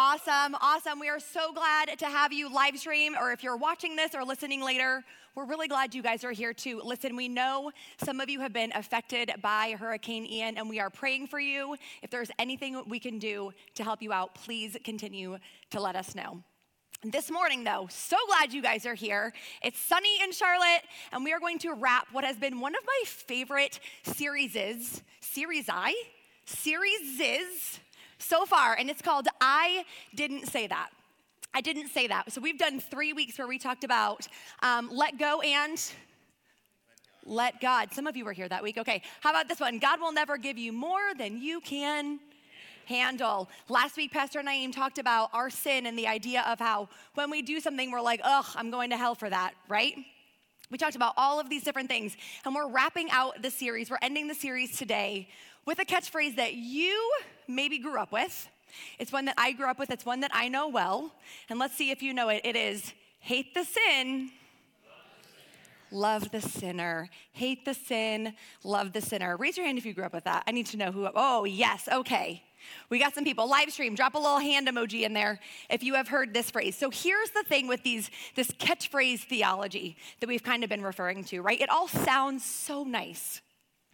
Awesome, awesome. We are so glad to have you live stream, or if you're watching this or listening later, we're really glad you guys are here too. Listen, we know some of you have been affected by Hurricane Ian, and we are praying for you. If there's anything we can do to help you out, please continue to let us know. This morning, though, so glad you guys are here. It's sunny in Charlotte, and we are going to wrap what has been one of my favorite series series I, series is so far, and it's called I Didn't Say That. I didn't say that. So we've done three weeks where we talked about um, let go and let God. Some of you were here that week. Okay, how about this one? God will never give you more than you can handle. Last week, Pastor Naeem talked about our sin and the idea of how when we do something, we're like, ugh, I'm going to hell for that, right? We talked about all of these different things, and we're wrapping out the series. We're ending the series today with a catchphrase that you maybe grew up with. It's one that I grew up with, it's one that I know well. And let's see if you know it. It is hate the sin, love the sinner. Hate the sin, love the sinner. Raise your hand if you grew up with that. I need to know who. Oh, yes, okay. We got some people. Live stream, drop a little hand emoji in there if you have heard this phrase. So here's the thing with these this catchphrase theology that we've kind of been referring to, right? It all sounds so nice.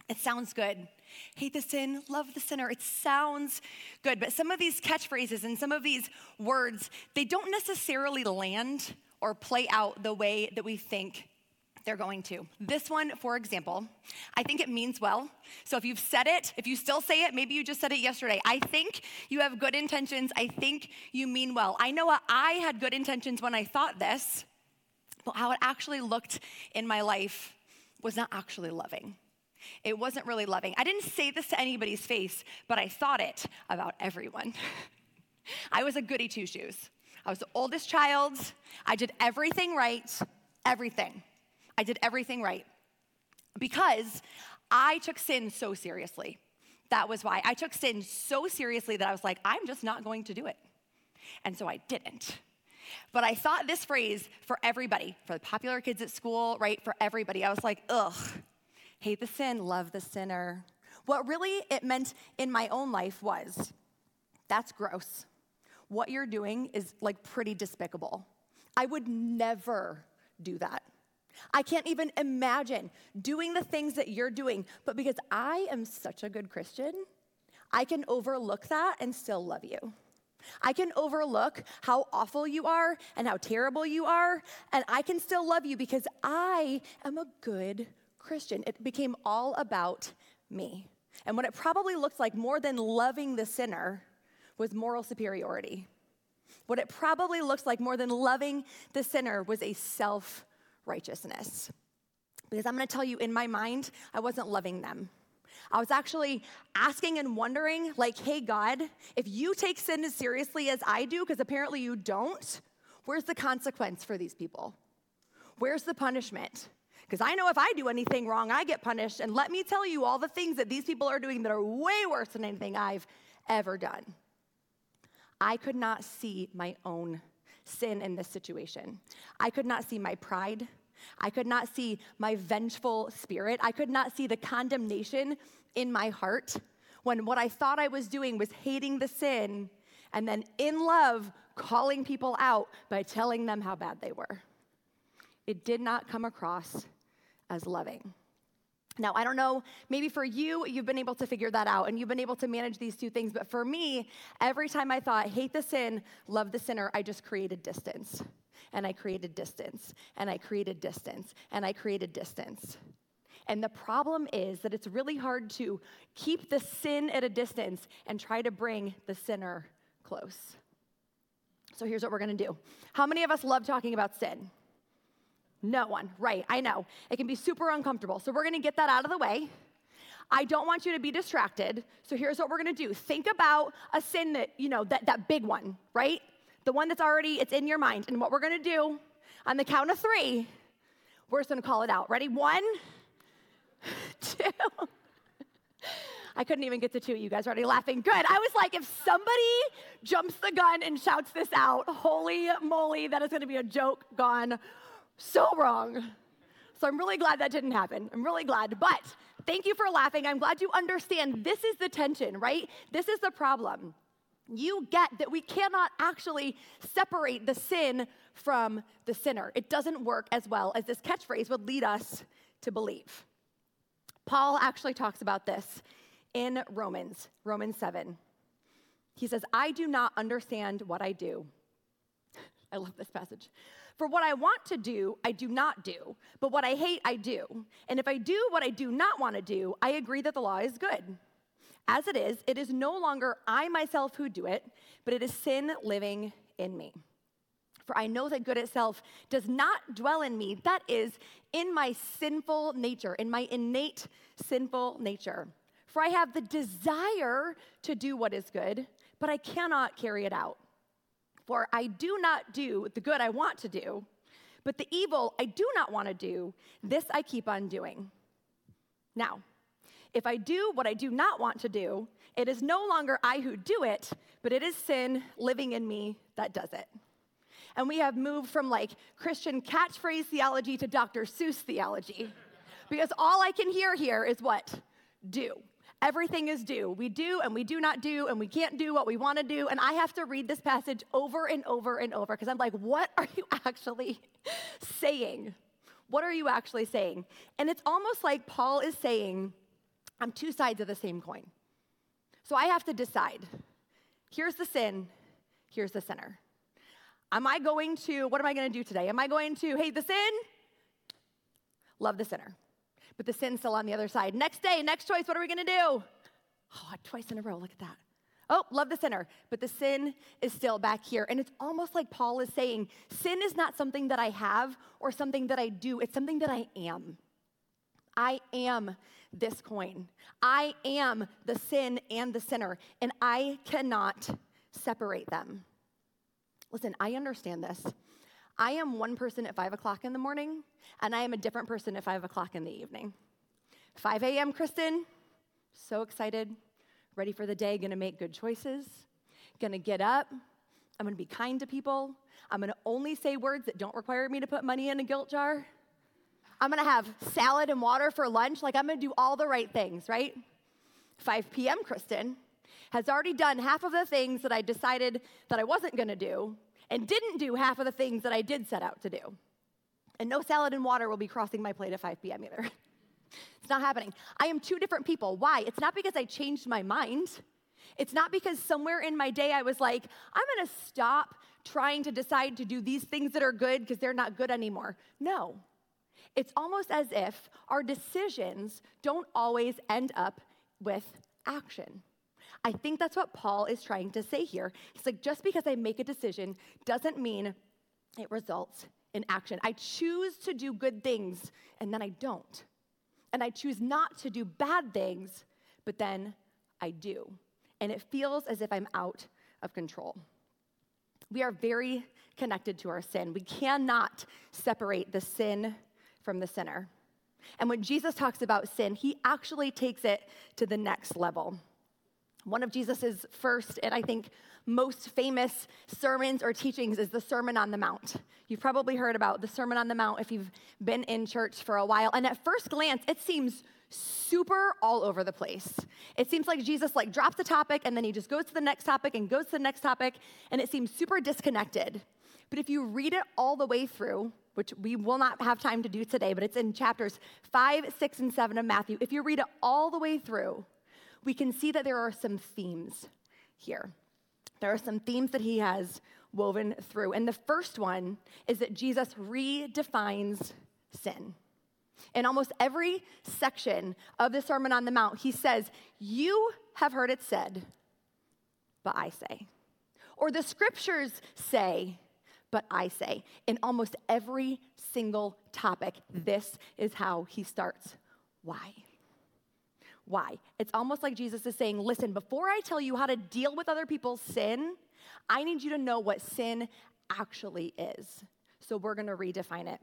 It sounds good. Hate the sin, love the sinner. It sounds good, but some of these catchphrases and some of these words, they don't necessarily land or play out the way that we think they're going to. This one, for example, I think it means well. So if you've said it, if you still say it, maybe you just said it yesterday. I think you have good intentions. I think you mean well. I know I had good intentions when I thought this, but how it actually looked in my life was not actually loving. It wasn't really loving. I didn't say this to anybody's face, but I thought it about everyone. I was a goody two shoes. I was the oldest child. I did everything right, everything. I did everything right because I took sin so seriously. That was why. I took sin so seriously that I was like, I'm just not going to do it. And so I didn't. But I thought this phrase for everybody, for the popular kids at school, right? For everybody. I was like, ugh, hate the sin, love the sinner. What really it meant in my own life was that's gross. What you're doing is like pretty despicable. I would never do that. I can't even imagine doing the things that you're doing, but because I am such a good Christian, I can overlook that and still love you. I can overlook how awful you are and how terrible you are, and I can still love you because I am a good Christian. It became all about me. And what it probably looks like more than loving the sinner was moral superiority. What it probably looks like more than loving the sinner was a self righteousness. Because I'm gonna tell you, in my mind, I wasn't loving them. I was actually asking and wondering, like, hey, God, if you take sin as seriously as I do, because apparently you don't, where's the consequence for these people? Where's the punishment? Because I know if I do anything wrong, I get punished. And let me tell you all the things that these people are doing that are way worse than anything I've ever done. I could not see my own sin in this situation. I could not see my pride. I could not see my vengeful spirit. I could not see the condemnation in my heart when what I thought I was doing was hating the sin and then in love calling people out by telling them how bad they were. It did not come across as loving. Now, I don't know, maybe for you, you've been able to figure that out and you've been able to manage these two things. But for me, every time I thought, hate the sin, love the sinner, I just created distance. And I created distance. And I created distance. And I created distance. And the problem is that it's really hard to keep the sin at a distance and try to bring the sinner close. So here's what we're gonna do. How many of us love talking about sin? No one, right, I know. It can be super uncomfortable. So we're gonna get that out of the way. I don't want you to be distracted. So here's what we're gonna do. Think about a sin that, you know, that, that big one, right? The one that's already, it's in your mind. And what we're gonna do on the count of three, we're just gonna call it out. Ready? One, two. I couldn't even get to two. You guys are already laughing. Good. I was like, if somebody jumps the gun and shouts this out, holy moly, that is gonna be a joke gone so wrong. So I'm really glad that didn't happen. I'm really glad. But thank you for laughing. I'm glad you understand this is the tension, right? This is the problem. You get that we cannot actually separate the sin from the sinner. It doesn't work as well as this catchphrase would lead us to believe. Paul actually talks about this in Romans, Romans 7. He says, I do not understand what I do. I love this passage. For what I want to do, I do not do, but what I hate, I do. And if I do what I do not want to do, I agree that the law is good. As it is, it is no longer I myself who do it, but it is sin living in me. For I know that good itself does not dwell in me, that is, in my sinful nature, in my innate sinful nature. For I have the desire to do what is good, but I cannot carry it out. For I do not do the good I want to do, but the evil I do not want to do, this I keep on doing. Now, if I do what I do not want to do, it is no longer I who do it, but it is sin living in me that does it. And we have moved from like Christian catchphrase theology to Dr. Seuss theology. Because all I can hear here is what? Do. Everything is do. We do and we do not do, and we can't do what we want to do. And I have to read this passage over and over and over because I'm like, what are you actually saying? What are you actually saying? And it's almost like Paul is saying, I'm two sides of the same coin. So I have to decide here's the sin, here's the sinner. Am I going to, what am I going to do today? Am I going to hate the sin? Love the sinner but the sin's still on the other side. Next day, next choice, what are we gonna do? Oh, twice in a row, look at that. Oh, love the sinner, but the sin is still back here. And it's almost like Paul is saying sin is not something that I have or something that I do, it's something that I am. I am this coin. I am the sin and the sinner, and I cannot separate them. Listen, I understand this. I am one person at five o'clock in the morning, and I am a different person at five o'clock in the evening. 5 a.m., Kristin, so excited, ready for the day, gonna make good choices, gonna get up, I'm gonna be kind to people, I'm gonna only say words that don't require me to put money in a guilt jar. I'm gonna have salad and water for lunch, like I'm gonna do all the right things, right? 5 p.m., Kristin, has already done half of the things that I decided that I wasn't gonna do, and didn't do half of the things that I did set out to do. And no salad and water will be crossing my plate at 5 p.m. either. it's not happening. I am two different people. Why? It's not because I changed my mind. It's not because somewhere in my day I was like, I'm gonna stop trying to decide to do these things that are good because they're not good anymore. No. It's almost as if our decisions don't always end up with action. I think that's what Paul is trying to say here. He's like, just because I make a decision doesn't mean it results in action. I choose to do good things and then I don't. And I choose not to do bad things, but then I do. And it feels as if I'm out of control. We are very connected to our sin. We cannot separate the sin from the sinner. And when Jesus talks about sin, he actually takes it to the next level. One of Jesus's first and I think most famous sermons or teachings is the Sermon on the Mount. You've probably heard about the Sermon on the Mount if you've been in church for a while. And at first glance, it seems super all over the place. It seems like Jesus like drops the topic and then he just goes to the next topic and goes to the next topic and it seems super disconnected. But if you read it all the way through, which we will not have time to do today, but it's in chapters five, six, and seven of Matthew. If you read it all the way through, we can see that there are some themes here. There are some themes that he has woven through. And the first one is that Jesus redefines sin. In almost every section of the Sermon on the Mount, he says, You have heard it said, but I say. Or the scriptures say, but I say. In almost every single topic, this is how he starts. Why? Why? It's almost like Jesus is saying, Listen, before I tell you how to deal with other people's sin, I need you to know what sin actually is. So we're going to redefine it.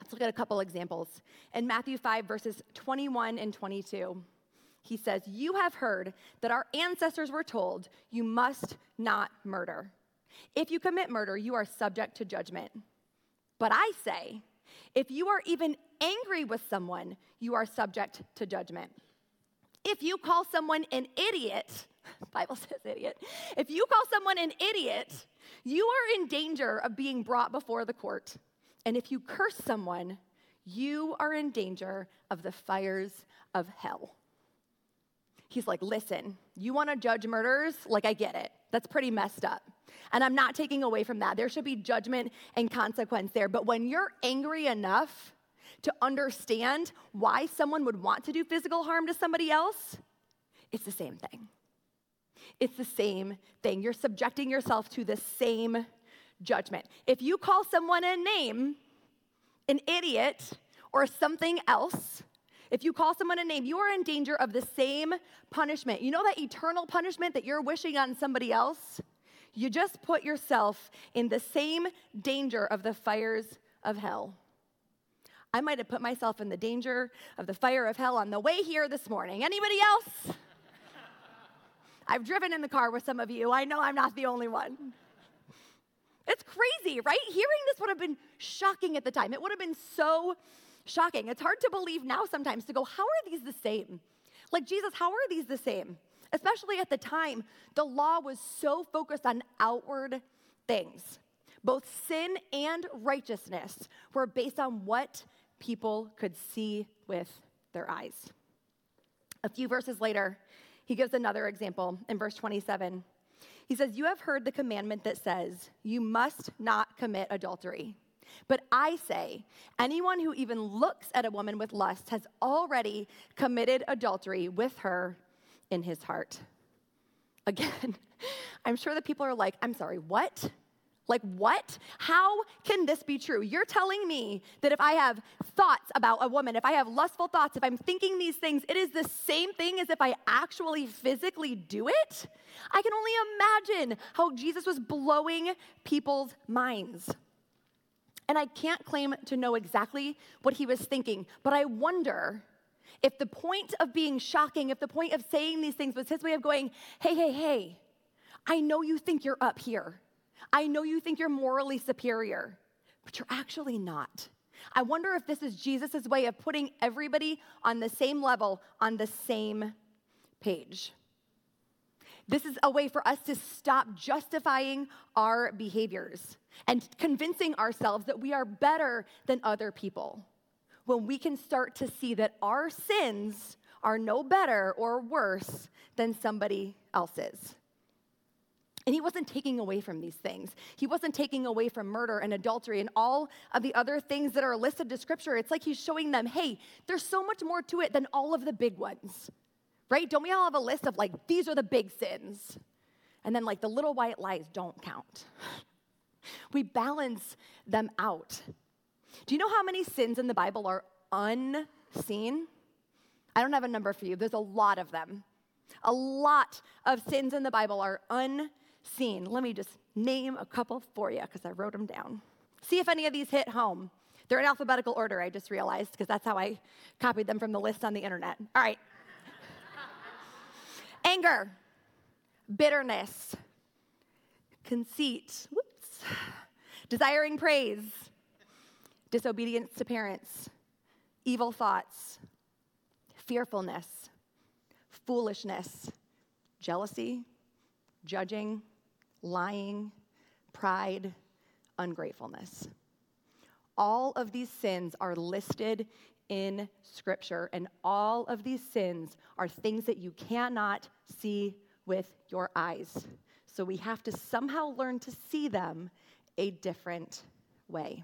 Let's look at a couple examples. In Matthew 5, verses 21 and 22, he says, You have heard that our ancestors were told, You must not murder. If you commit murder, you are subject to judgment. But I say, if you are even angry with someone, you are subject to judgment. If you call someone an idiot, Bible says idiot. If you call someone an idiot, you are in danger of being brought before the court. And if you curse someone, you are in danger of the fires of hell. He's like, listen, you want to judge murders? Like, I get it. That's pretty messed up. And I'm not taking away from that. There should be judgment and consequence there. But when you're angry enough to understand why someone would want to do physical harm to somebody else, it's the same thing. It's the same thing. You're subjecting yourself to the same judgment. If you call someone a name, an idiot, or something else, if you call someone a name, you are in danger of the same punishment. You know that eternal punishment that you're wishing on somebody else? You just put yourself in the same danger of the fires of hell. I might have put myself in the danger of the fire of hell on the way here this morning. Anybody else? I've driven in the car with some of you. I know I'm not the only one. It's crazy, right? Hearing this would have been shocking at the time. It would have been so shocking. It's hard to believe now sometimes to go, how are these the same? Like, Jesus, how are these the same? Especially at the time, the law was so focused on outward things. Both sin and righteousness were based on what people could see with their eyes. A few verses later, he gives another example in verse 27. He says, You have heard the commandment that says, You must not commit adultery. But I say, anyone who even looks at a woman with lust has already committed adultery with her in his heart. Again, I'm sure that people are like, I'm sorry, what? Like, what? How can this be true? You're telling me that if I have thoughts about a woman, if I have lustful thoughts, if I'm thinking these things, it is the same thing as if I actually physically do it? I can only imagine how Jesus was blowing people's minds. And I can't claim to know exactly what he was thinking, but I wonder if the point of being shocking, if the point of saying these things was his way of going, hey, hey, hey, I know you think you're up here. I know you think you're morally superior, but you're actually not. I wonder if this is Jesus' way of putting everybody on the same level, on the same page. This is a way for us to stop justifying our behaviors and convincing ourselves that we are better than other people. When we can start to see that our sins are no better or worse than somebody else's. And he wasn't taking away from these things. He wasn't taking away from murder and adultery and all of the other things that are listed to scripture. It's like he's showing them, hey, there's so much more to it than all of the big ones right? Don't we all have a list of like, these are the big sins? And then like the little white lies don't count. We balance them out. Do you know how many sins in the Bible are unseen? I don't have a number for you. There's a lot of them. A lot of sins in the Bible are unseen. Let me just name a couple for you because I wrote them down. See if any of these hit home. They're in alphabetical order, I just realized, because that's how I copied them from the list on the internet. All right anger, bitterness, conceit, whoops, desiring praise, disobedience to parents, evil thoughts, fearfulness, foolishness, jealousy, judging, lying, pride, ungratefulness. All of these sins are listed in Scripture, and all of these sins are things that you cannot see with your eyes. So we have to somehow learn to see them a different way.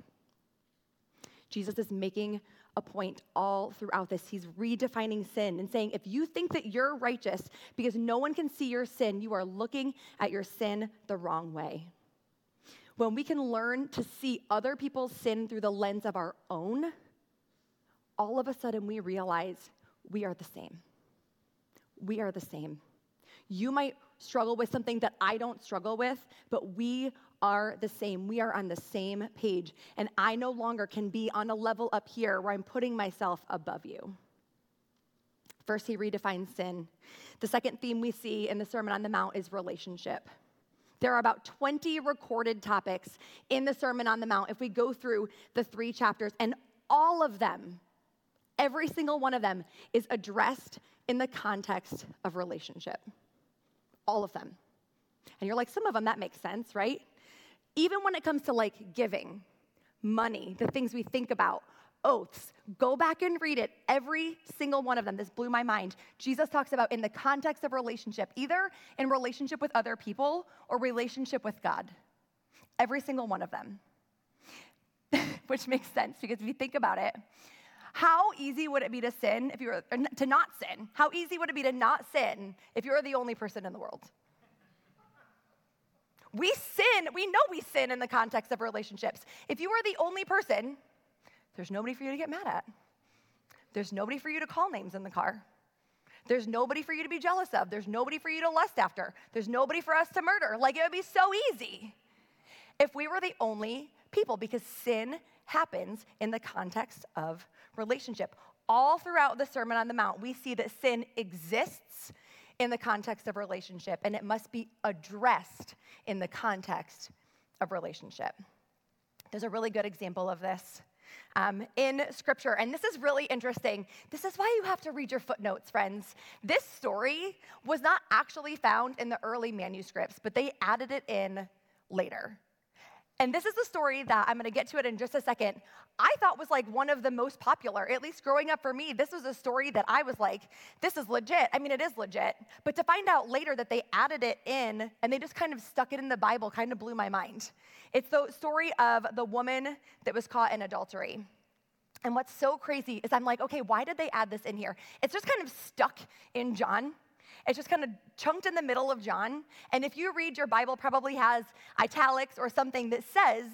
Jesus is making a point all throughout this. He's redefining sin and saying, if you think that you're righteous because no one can see your sin, you are looking at your sin the wrong way. When we can learn to see other people's sin through the lens of our own, all of a sudden we realize we are the same. We are the same. You might struggle with something that I don't struggle with, but we are the same. We are on the same page. And I no longer can be on a level up here where I'm putting myself above you. First, he redefines sin. The second theme we see in the Sermon on the Mount is relationship. There are about 20 recorded topics in the Sermon on the Mount if we go through the three chapters, and all of them, every single one of them, is addressed in the context of relationship. All of them. And you're like, some of them, that makes sense, right? Even when it comes to like giving, money, the things we think about, oaths, go back and read it. Every single one of them. This blew my mind. Jesus talks about in the context of relationship, either in relationship with other people or relationship with God. Every single one of them. Which makes sense because if you think about it, how easy would it be to sin if you were to not sin? How easy would it be to not sin if you were the only person in the world? We sin, we know we sin in the context of relationships. If you are the only person, there's nobody for you to get mad at. There's nobody for you to call names in the car. There's nobody for you to be jealous of. There's nobody for you to lust after. There's nobody for us to murder. Like it would be so easy if we were the only people because sin happens in the context of relationship. All throughout the Sermon on the Mount, we see that sin exists in the context of relationship, and it must be addressed in the context of relationship. There's a really good example of this um, in scripture, and this is really interesting. This is why you have to read your footnotes, friends. This story was not actually found in the early manuscripts, but they added it in later. And this is the story that I'm gonna get to it in just a second. I thought was like one of the most popular, at least growing up for me. This was a story that I was like, this is legit. I mean, it is legit. But to find out later that they added it in and they just kind of stuck it in the Bible kind of blew my mind. It's the story of the woman that was caught in adultery. And what's so crazy is I'm like, okay, why did they add this in here? It's just kind of stuck in John. It's just kind of chunked in the middle of John. And if you read your Bible, probably has italics or something that says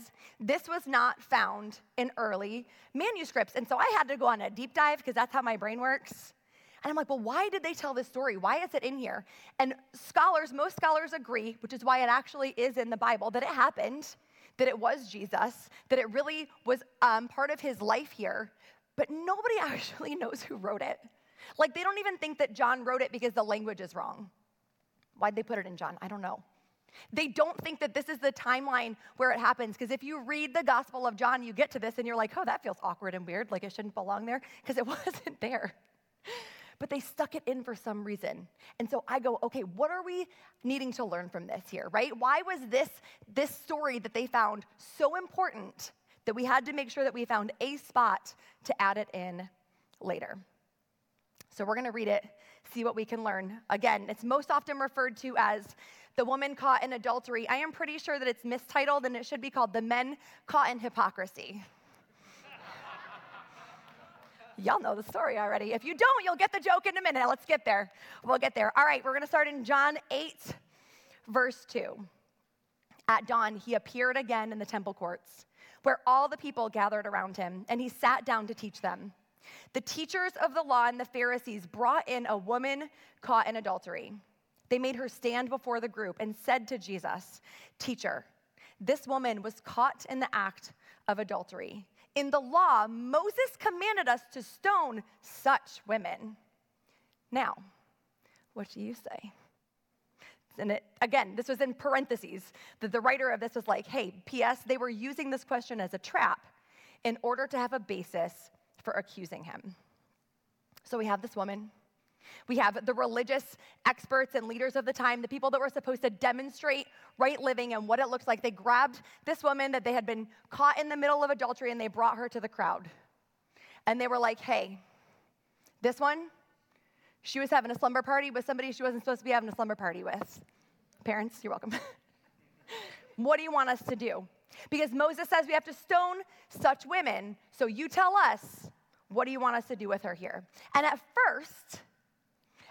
this was not found in early manuscripts. And so I had to go on a deep dive because that's how my brain works. And I'm like, well, why did they tell this story? Why is it in here? And scholars, most scholars agree, which is why it actually is in the Bible, that it happened, that it was Jesus, that it really was um, part of his life here. But nobody actually knows who wrote it. Like, they don't even think that John wrote it because the language is wrong. Why'd they put it in John? I don't know. They don't think that this is the timeline where it happens. Because if you read the Gospel of John, you get to this and you're like, oh, that feels awkward and weird, like it shouldn't belong there, because it wasn't there. But they stuck it in for some reason. And so I go, okay, what are we needing to learn from this here, right? Why was this, this story that they found so important that we had to make sure that we found a spot to add it in later? So we're going to read it, see what we can learn. Again, it's most often referred to as the woman caught in adultery. I am pretty sure that it's mistitled and it should be called the men caught in hypocrisy. Y'all know the story already. If you don't, you'll get the joke in a minute. Let's get there. We'll get there. All right, we're going to start in John 8, verse 2. At dawn, he appeared again in the temple courts, where all the people gathered around him, and he sat down to teach them. The teachers of the law and the Pharisees brought in a woman caught in adultery. They made her stand before the group and said to Jesus, Teacher, this woman was caught in the act of adultery. In the law, Moses commanded us to stone such women. Now, what do you say? And it, again, this was in parentheses. The, the writer of this was like, hey, P.S., they were using this question as a trap in order to have a basis for accusing him. So we have this woman. We have the religious experts and leaders of the time, the people that were supposed to demonstrate right living and what it looks like. They grabbed this woman that they had been caught in the middle of adultery and they brought her to the crowd. And they were like, hey, this one, she was having a slumber party with somebody she wasn't supposed to be having a slumber party with. Parents, you're welcome. what do you want us to do? Because Moses says we have to stone such women. So you tell us, what do you want us to do with her here? And at first,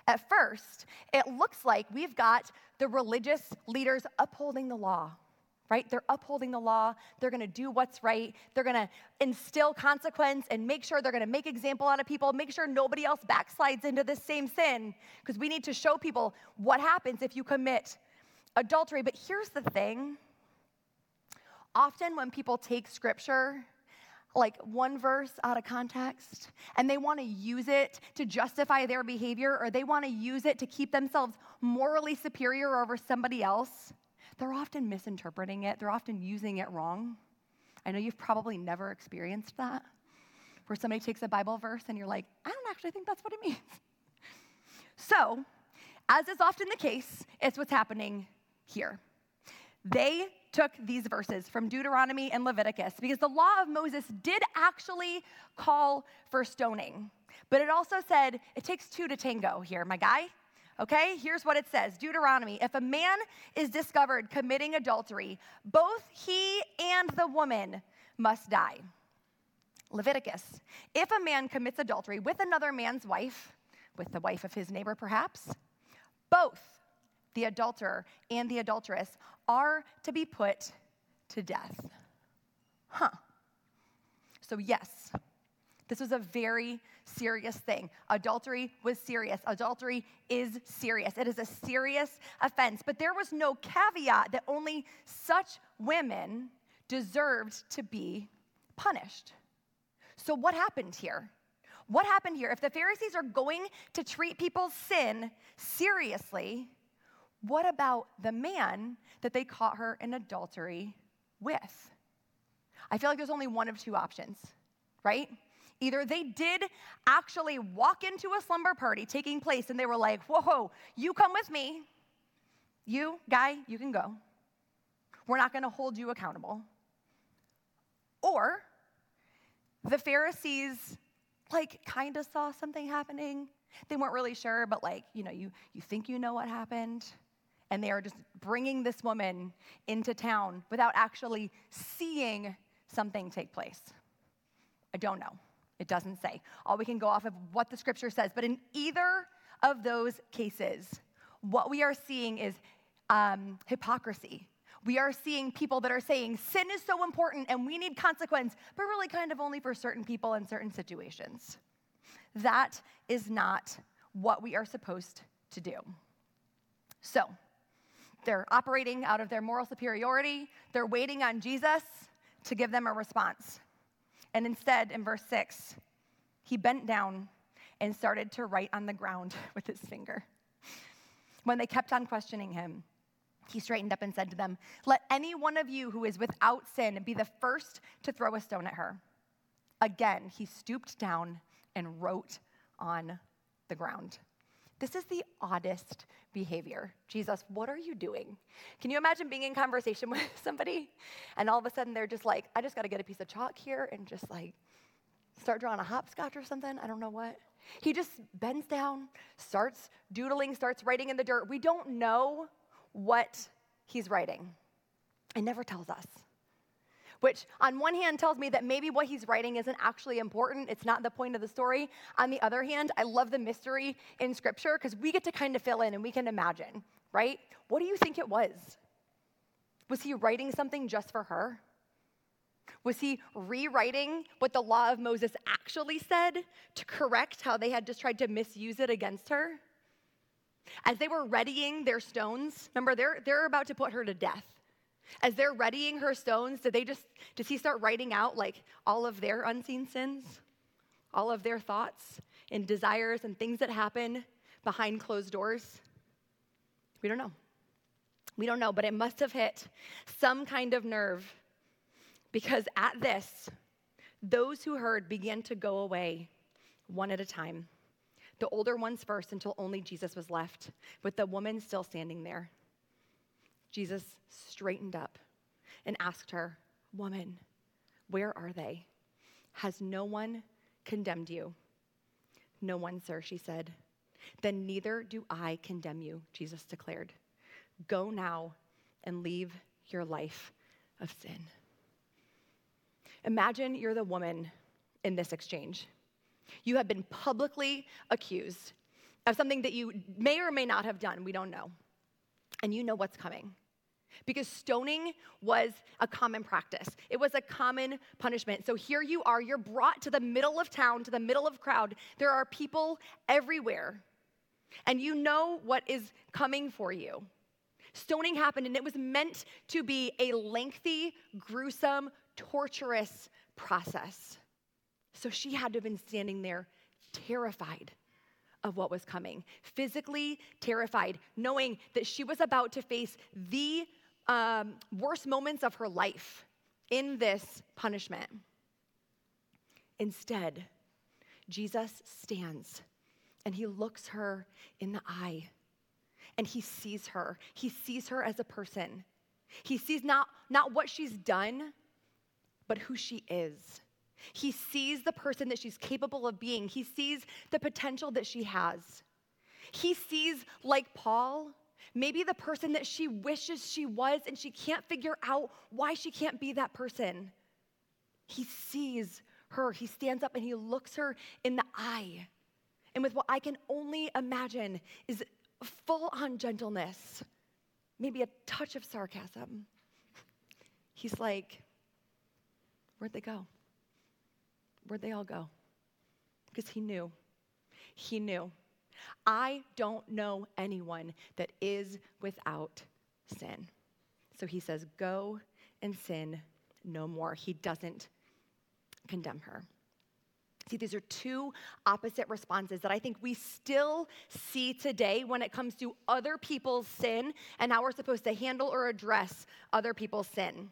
at first, it looks like we've got the religious leaders upholding the law, right? They're upholding the law. They're going to do what's right. They're going to instill consequence and make sure they're going to make example out of people, make sure nobody else backslides into the same sin because we need to show people what happens if you commit adultery. But here's the thing. Often when people take scripture like one verse out of context and they want to use it to justify their behavior or they want to use it to keep themselves morally superior over somebody else, they're often misinterpreting it. They're often using it wrong. I know you've probably never experienced that, where somebody takes a Bible verse and you're like, I don't actually think that's what it means. So, as is often the case, it's what's happening here. They took these verses from Deuteronomy and Leviticus because the law of Moses did actually call for stoning. But it also said it takes two to tango here, my guy. Okay, here's what it says Deuteronomy If a man is discovered committing adultery, both he and the woman must die. Leviticus If a man commits adultery with another man's wife, with the wife of his neighbor perhaps, both the adulterer and the adulteress are to be put to death. Huh. So, yes, this was a very serious thing. Adultery was serious. Adultery is serious. It is a serious offense. But there was no caveat that only such women deserved to be punished. So, what happened here? What happened here? If the Pharisees are going to treat people's sin seriously, what about the man that they caught her in adultery with? I feel like there's only one of two options, right? Either they did actually walk into a slumber party taking place and they were like, whoa, you come with me. You, guy, you can go. We're not going to hold you accountable. Or the Pharisees, like, kind of saw something happening. They weren't really sure, but, like, you know, you, you think you know what happened and they are just bringing this woman into town without actually seeing something take place. I don't know. It doesn't say. All we can go off of what the scripture says. But in either of those cases, what we are seeing is um, hypocrisy. We are seeing people that are saying sin is so important and we need consequence, but really kind of only for certain people in certain situations. That is not what we are supposed to do. So, they're operating out of their moral superiority. They're waiting on Jesus to give them a response. And instead, in verse 6, he bent down and started to write on the ground with his finger. When they kept on questioning him, he straightened up and said to them, Let any one of you who is without sin be the first to throw a stone at her. Again, he stooped down and wrote on the ground. This is the oddest behavior. Jesus, what are you doing? Can you imagine being in conversation with somebody and all of a sudden they're just like, I just got to get a piece of chalk here and just like start drawing a hopscotch or something? I don't know what. He just bends down, starts doodling, starts writing in the dirt. We don't know what he's writing. It never tells us which on one hand tells me that maybe what he's writing isn't actually important. It's not the point of the story. On the other hand, I love the mystery in scripture because we get to kind of fill in and we can imagine, right? What do you think it was? Was he writing something just for her? Was he rewriting what the law of Moses actually said to correct how they had just tried to misuse it against her? As they were readying their stones, remember, they're, they're about to put her to death. As they're readying her stones, did they just does he start writing out like all of their unseen sins? All of their thoughts and desires and things that happen behind closed doors? We don't know. We don't know, but it must have hit some kind of nerve because at this, those who heard began to go away one at a time the older ones first until only Jesus was left, with the woman still standing there. Jesus straightened up and asked her, Woman, where are they? Has no one condemned you? No one, sir, she said. Then neither do I condemn you, Jesus declared. Go now and leave your life of sin. Imagine you're the woman in this exchange. You have been publicly accused of something that you may or may not have done, we don't know. And you know what's coming. Because stoning was a common practice. It was a common punishment. So here you are, you're brought to the middle of town, to the middle of crowd. There are people everywhere. And you know what is coming for you. Stoning happened, and it was meant to be a lengthy, gruesome, torturous process. So she had to have been standing there terrified of what was coming, physically terrified, knowing that she was about to face the um, worst moments of her life in this punishment. Instead, Jesus stands and he looks her in the eye and he sees her. He sees her as a person. He sees not, not what she's done, but who she is. He sees the person that she's capable of being. He sees the potential that she has. He sees, like Paul, maybe the person that she wishes she was and she can't figure out why she can't be that person. He sees her. He stands up and he looks her in the eye. And with what I can only imagine is full on gentleness, maybe a touch of sarcasm. He's like, Where'd they go? Where'd they all go? Because he knew. He knew. I don't know anyone that is without sin. So he says, Go and sin no more. He doesn't condemn her. See, these are two opposite responses that I think we still see today when it comes to other people's sin and how we're supposed to handle or address other people's sin.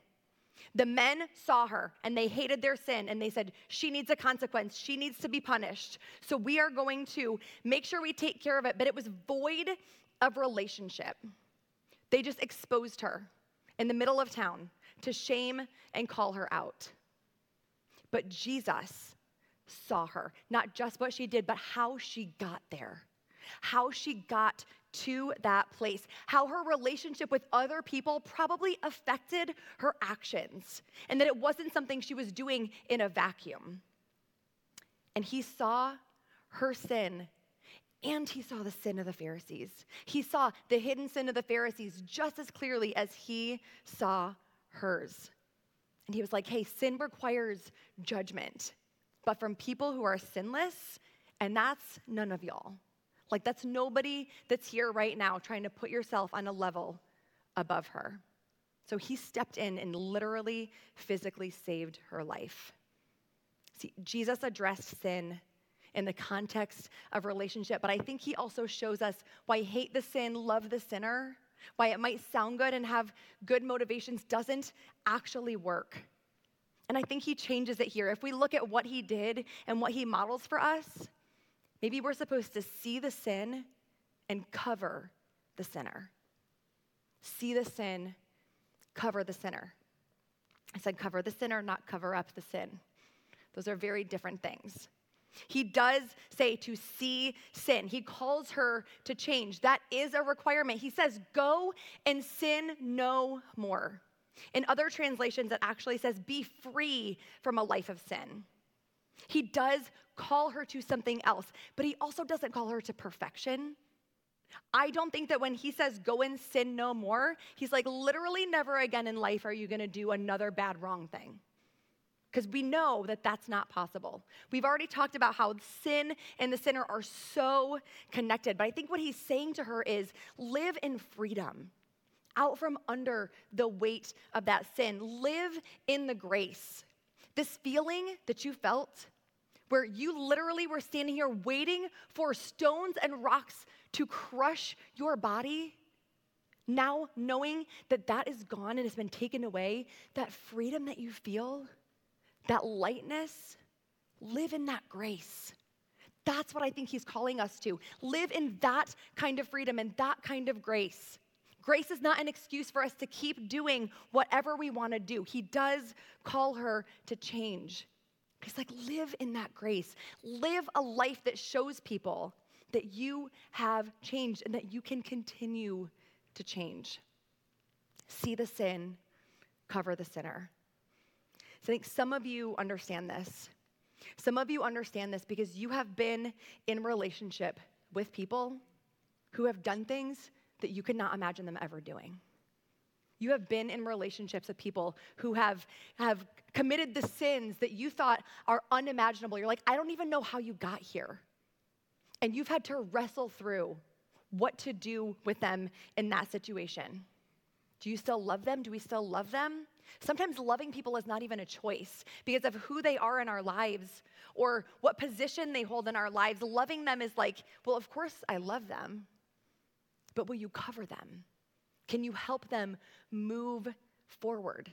The men saw her and they hated their sin and they said, She needs a consequence. She needs to be punished. So we are going to make sure we take care of it. But it was void of relationship. They just exposed her in the middle of town to shame and call her out. But Jesus saw her, not just what she did, but how she got there, how she got to that place, how her relationship with other people probably affected her actions, and that it wasn't something she was doing in a vacuum. And he saw her sin and he saw the sin of the Pharisees. He saw the hidden sin of the Pharisees just as clearly as he saw hers. And he was like, hey, sin requires judgment, but from people who are sinless, and that's none of y'all. Like, that's nobody that's here right now trying to put yourself on a level above her. So he stepped in and literally, physically saved her life. See, Jesus addressed sin in the context of relationship, but I think he also shows us why hate the sin, love the sinner, why it might sound good and have good motivations doesn't actually work. And I think he changes it here. If we look at what he did and what he models for us, Maybe we're supposed to see the sin and cover the sinner. See the sin, cover the sinner. I said cover the sinner, not cover up the sin. Those are very different things. He does say to see sin. He calls her to change. That is a requirement. He says, Go and sin no more. In other translations, it actually says, Be free from a life of sin. He does call her to something else, but he also doesn't call her to perfection. I don't think that when he says go and sin no more, he's like, literally, never again in life are you gonna do another bad, wrong thing. Because we know that that's not possible. We've already talked about how sin and the sinner are so connected, but I think what he's saying to her is live in freedom, out from under the weight of that sin. Live in the grace. This feeling that you felt where you literally were standing here waiting for stones and rocks to crush your body. Now, knowing that that is gone and has been taken away, that freedom that you feel, that lightness, live in that grace. That's what I think he's calling us to. Live in that kind of freedom and that kind of grace. Grace is not an excuse for us to keep doing whatever we want to do. He does call her to change. He's like, live in that grace. Live a life that shows people that you have changed and that you can continue to change. See the sin, cover the sinner. So I think some of you understand this. Some of you understand this because you have been in relationship with people who have done things that you could not imagine them ever doing. You have been in relationships with people who have, have committed the sins that you thought are unimaginable. You're like, I don't even know how you got here. And you've had to wrestle through what to do with them in that situation. Do you still love them? Do we still love them? Sometimes loving people is not even a choice because of who they are in our lives or what position they hold in our lives. Loving them is like, well, of course I love them, but will you cover them? Can you help them move forward?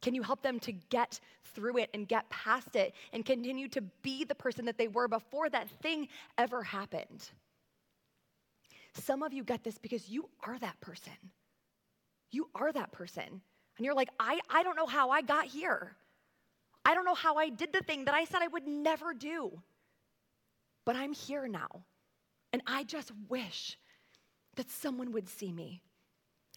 Can you help them to get through it and get past it and continue to be the person that they were before that thing ever happened? Some of you get this because you are that person. You are that person. And you're like, I, I don't know how I got here. I don't know how I did the thing that I said I would never do. But I'm here now. And I just wish that someone would see me.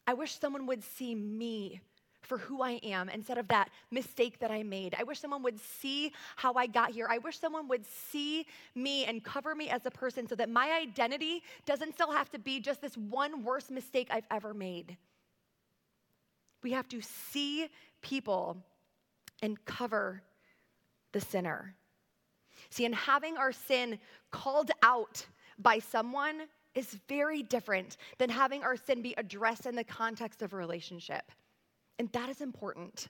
I wish someone would see me for who I am instead of that mistake that I made. I wish someone would see how I got here. I wish someone would see me and cover me as a person so that my identity doesn't still have to be just this one worst mistake I've ever made. We have to see people and cover the sinner. See, and having our sin called out by someone is very different than having our sin be addressed in the context of a relationship. And that is important.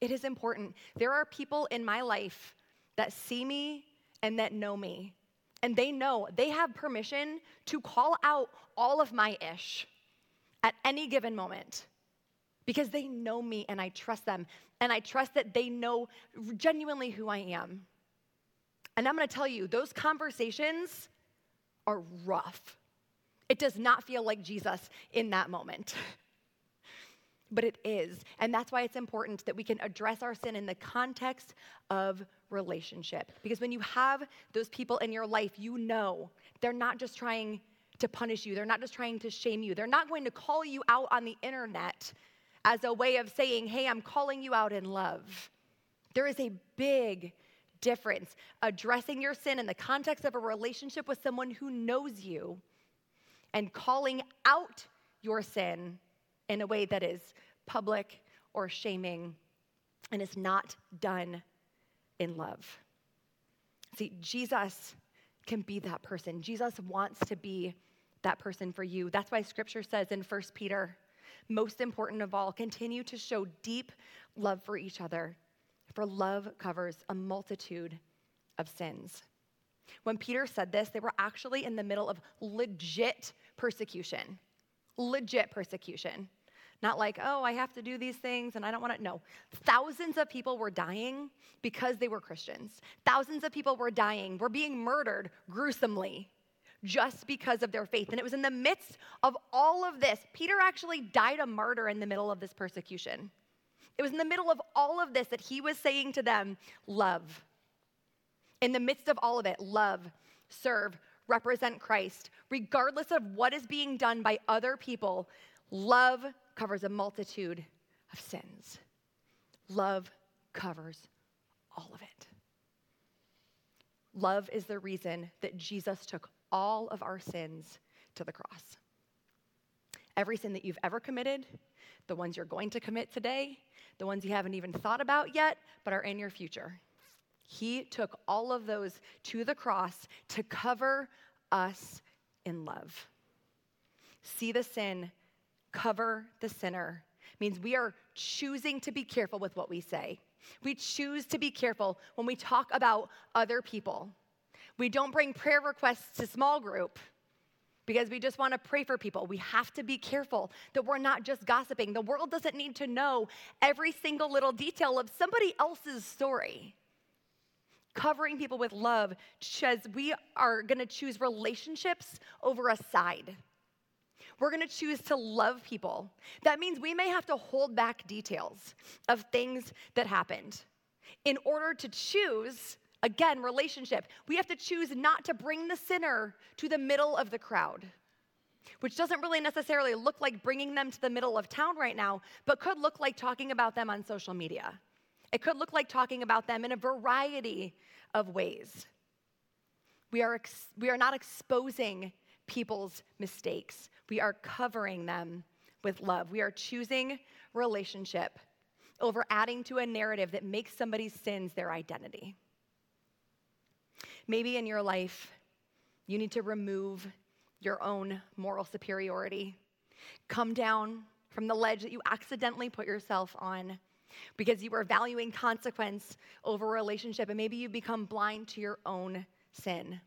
It is important. There are people in my life that see me and that know me. And they know they have permission to call out all of my ish at any given moment because they know me and I trust them. And I trust that they know genuinely who I am. And I'm gonna tell you, those conversations are rough. It does not feel like Jesus in that moment. but it is. And that's why it's important that we can address our sin in the context of relationship. Because when you have those people in your life, you know they're not just trying to punish you, they're not just trying to shame you, they're not going to call you out on the internet as a way of saying, hey, I'm calling you out in love. There is a big difference addressing your sin in the context of a relationship with someone who knows you and calling out your sin in a way that is public or shaming and is not done in love. See, Jesus can be that person. Jesus wants to be that person for you. That's why scripture says in 1 Peter most important of all, continue to show deep love for each other, for love covers a multitude of sins. When Peter said this, they were actually in the middle of legit persecution. Legit persecution. Not like, oh, I have to do these things and I don't want to. No. Thousands of people were dying because they were Christians. Thousands of people were dying, were being murdered gruesomely just because of their faith. And it was in the midst of all of this. Peter actually died a martyr in the middle of this persecution. It was in the middle of all of this that he was saying to them, Love. In the midst of all of it, love, serve, represent Christ. Regardless of what is being done by other people, love covers a multitude of sins. Love covers all of it. Love is the reason that Jesus took all of our sins to the cross. Every sin that you've ever committed, the ones you're going to commit today, the ones you haven't even thought about yet, but are in your future. He took all of those to the cross to cover us in love. See the sin, cover the sinner means we are choosing to be careful with what we say. We choose to be careful when we talk about other people. We don't bring prayer requests to small group because we just want to pray for people. We have to be careful that we're not just gossiping. The world doesn't need to know every single little detail of somebody else's story. Covering people with love says we are gonna choose relationships over a side. We're gonna choose to love people. That means we may have to hold back details of things that happened in order to choose, again, relationship. We have to choose not to bring the sinner to the middle of the crowd which doesn't really necessarily look like bringing them to the middle of town right now, but could look like talking about them on social media. It could look like talking about them in a variety of ways. We are, ex- we are not exposing people's mistakes, we are covering them with love. We are choosing relationship over adding to a narrative that makes somebody's sins their identity. Maybe in your life, you need to remove your own moral superiority. Come down from the ledge that you accidentally put yourself on because you are valuing consequence over relationship, and maybe you become blind to your own sin.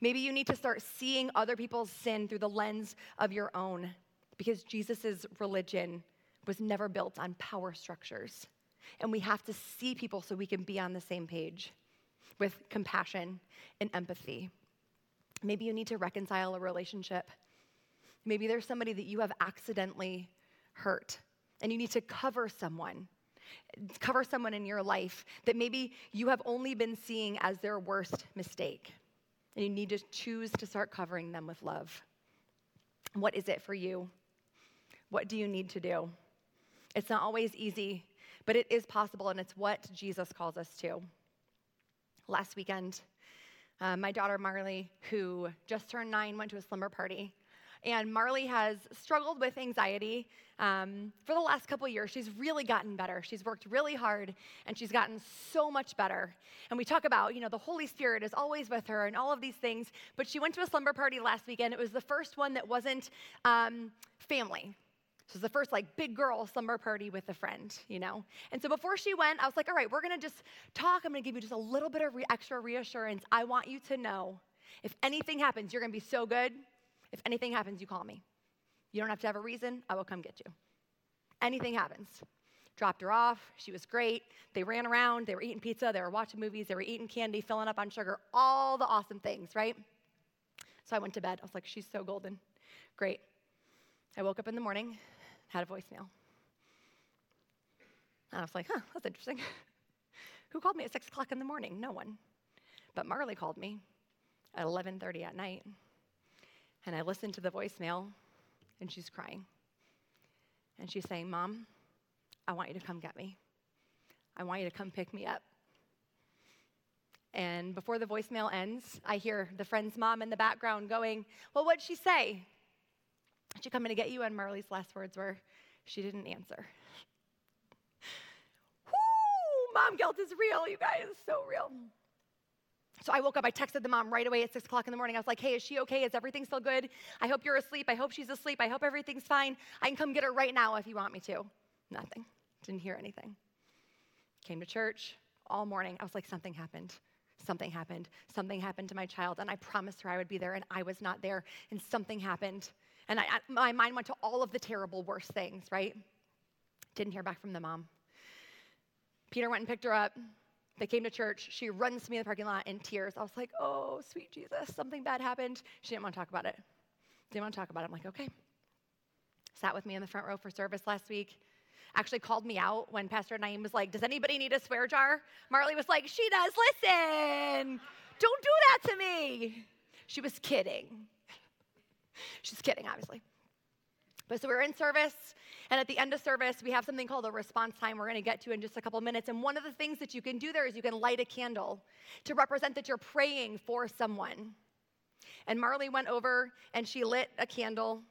Maybe you need to start seeing other people's sin through the lens of your own because Jesus' religion was never built on power structures. And we have to see people so we can be on the same page with compassion and empathy. Maybe you need to reconcile a relationship. Maybe there's somebody that you have accidentally hurt and you need to cover someone. Cover someone in your life that maybe you have only been seeing as their worst mistake. And you need to choose to start covering them with love. What is it for you? What do you need to do? It's not always easy, but it is possible, and it's what Jesus calls us to. Last weekend, uh, my daughter Marley, who just turned nine, went to a slumber party. And Marley has struggled with anxiety um, for the last couple years. She's really gotten better. She's worked really hard and she's gotten so much better. And we talk about, you know, the Holy Spirit is always with her and all of these things. But she went to a slumber party last weekend. It was the first one that wasn't um, family. So it was the first like big girl slumber party with a friend, you know? And so before she went, I was like, all right, we're gonna just talk. I'm gonna give you just a little bit of re- extra reassurance. I want you to know if anything happens, you're gonna be so good. If anything happens, you call me. You don't have to have a reason, I will come get you. Anything happens. Dropped her off. She was great. They ran around. They were eating pizza. They were watching movies. They were eating candy, filling up on sugar, all the awesome things, right? So I went to bed. I was like, she's so golden. Great. I woke up in the morning, had a voicemail. And I was like, huh, that's interesting. Who called me at six o'clock in the morning? No one. But Marley called me at 11:30 at night. And I listened to the voicemail, and she's crying. And she's saying, Mom, I want you to come get me. I want you to come pick me up. And before the voicemail ends, I hear the friend's mom in the background going, Well, what'd she say? She coming to get you? And Marley's last words were, She didn't answer. Whoo! Mom guilt is real, you guys, so real. So I woke up, I texted the mom right away at six o'clock in the morning. I was like, hey, is she okay? Is everything still good? I hope you're asleep. I hope she's asleep. I hope everything's fine. I can come get her right now if you want me to. Nothing. Didn't hear anything. Came to church all morning. I was like, something happened. Something happened. Something happened to my child. And I promised her I would be there, and I was not there. And something happened. And I, my mind went to all of the terrible, worst things, right? Didn't hear back from the mom. Peter went and picked her up. They came to church. She runs to me in the parking lot in tears. I was like, oh, sweet Jesus, something bad happened. She didn't want to talk about it. Didn't want to talk about it. I'm like, okay. Sat with me in the front row for service last week. Actually called me out when Pastor Naeem was like, does anybody need a swear jar? Marley was like, she does. Listen, don't do that to me. She was kidding. She's kidding, obviously. But so we are in service, and at the end of service, we have something called a response time we're going to get to in just a couple minutes. And one of the things that you can do there is you can light a candle to represent that you're praying for someone. And Marley went over and she lit a candle.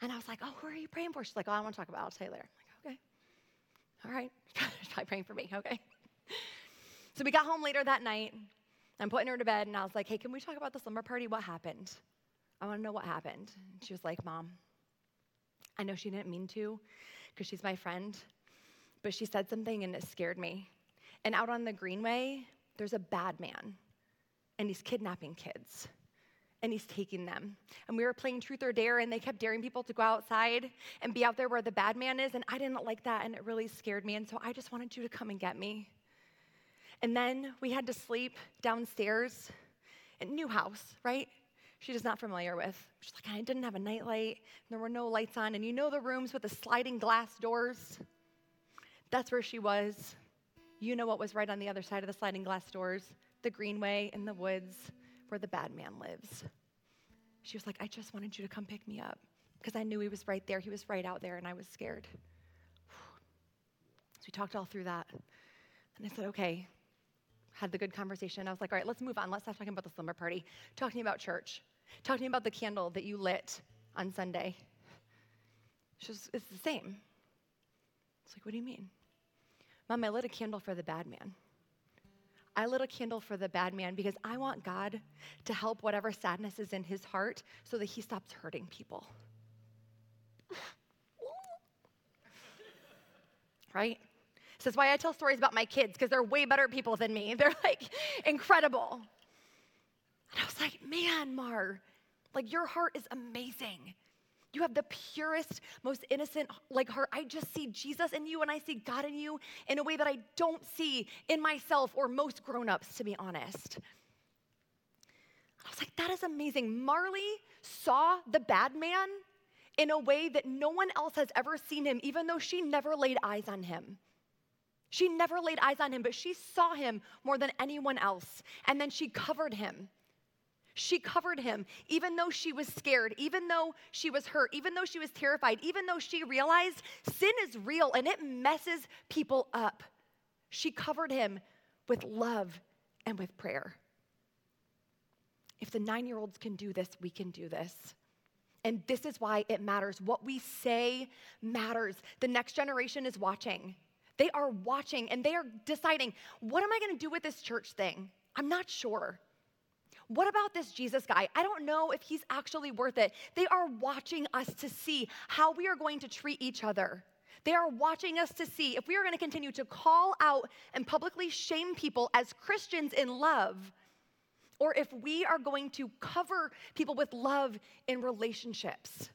And I was like, Oh, who are you praying for? She's like, Oh, I want to talk about it. I'll tell you later. I'm like, Okay. All right. She's probably praying for me. Okay. So we got home later that night. I'm putting her to bed, and I was like, Hey, can we talk about the slumber party? What happened? I want to know what happened. And she was like, Mom, I know she didn't mean to because she's my friend, but she said something and it scared me. And out on the greenway, there's a bad man, and he's kidnapping kids and he's taking them. And we were playing truth or dare, and they kept daring people to go outside and be out there where the bad man is. And I didn't like that, and it really scared me. And so I just wanted you to come and get me. And then we had to sleep downstairs in new house, right? She was not familiar with. She's like, I didn't have a nightlight. There were no lights on. And you know the rooms with the sliding glass doors? That's where she was. You know what was right on the other side of the sliding glass doors? The greenway in the woods where the bad man lives. She was like, I just wanted you to come pick me up because I knew he was right there. He was right out there, and I was scared. So we talked all through that. And I said, okay, had the good conversation. I was like, all right, let's move on. Let's stop talking about the slumber party. Talking about church. Talking about the candle that you lit on Sunday. She was, it's the same. It's like, what do you mean? Mom, I lit a candle for the bad man. I lit a candle for the bad man because I want God to help whatever sadness is in his heart so that he stops hurting people. right? This is why I tell stories about my kids, because they're way better people than me. They're like incredible. And I was like, man, Mar, like your heart is amazing. You have the purest, most innocent like heart. I just see Jesus in you and I see God in you in a way that I don't see in myself or most grown-ups, to be honest. I was like, that is amazing. Marley saw the bad man in a way that no one else has ever seen him, even though she never laid eyes on him. She never laid eyes on him, but she saw him more than anyone else. And then she covered him. She covered him, even though she was scared, even though she was hurt, even though she was terrified, even though she realized sin is real and it messes people up. She covered him with love and with prayer. If the nine year olds can do this, we can do this. And this is why it matters. What we say matters. The next generation is watching. They are watching and they are deciding, what am I going to do with this church thing? I'm not sure. What about this Jesus guy? I don't know if he's actually worth it. They are watching us to see how we are going to treat each other. They are watching us to see if we are going to continue to call out and publicly shame people as Christians in love, or if we are going to cover people with love in relationships.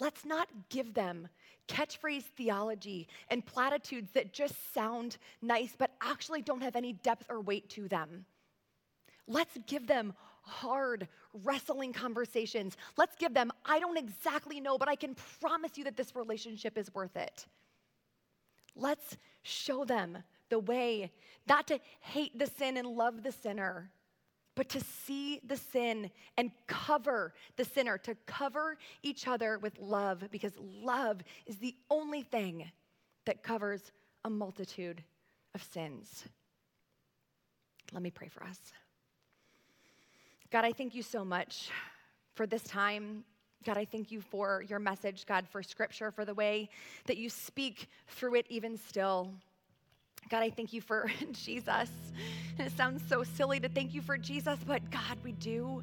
Let's not give them catchphrase theology and platitudes that just sound nice but actually don't have any depth or weight to them. Let's give them hard, wrestling conversations. Let's give them, I don't exactly know, but I can promise you that this relationship is worth it. Let's show them the way not to hate the sin and love the sinner, but to see the sin and cover the sinner, to cover each other with love, because love is the only thing that covers a multitude of sins. Let me pray for us. God, I thank you so much for this time. God, I thank you for your message, God, for scripture, for the way that you speak through it even still. God, I thank you for Jesus. And it sounds so silly to thank you for Jesus, but God, we do.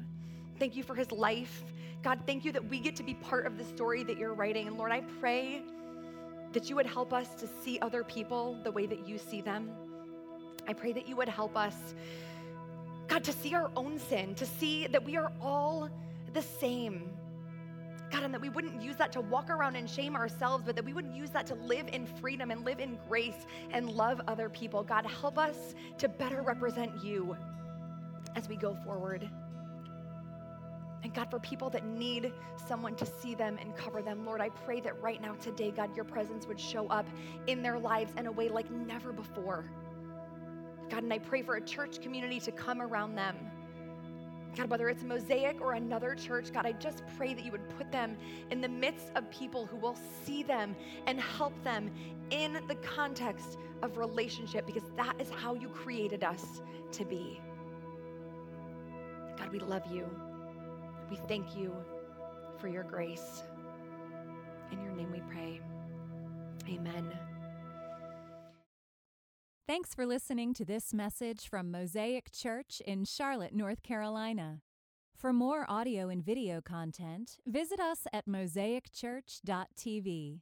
Thank you for his life. God, thank you that we get to be part of the story that you're writing. And Lord, I pray that you would help us to see other people the way that you see them. I pray that you would help us God, to see our own sin, to see that we are all the same. God, and that we wouldn't use that to walk around and shame ourselves, but that we wouldn't use that to live in freedom and live in grace and love other people. God, help us to better represent you as we go forward. And God, for people that need someone to see them and cover them, Lord, I pray that right now, today, God, your presence would show up in their lives in a way like never before. God, and I pray for a church community to come around them. God, whether it's Mosaic or another church, God, I just pray that you would put them in the midst of people who will see them and help them in the context of relationship because that is how you created us to be. God, we love you. We thank you for your grace. In your name we pray. Amen. Thanks for listening to this message from Mosaic Church in Charlotte, North Carolina. For more audio and video content, visit us at mosaicchurch.tv.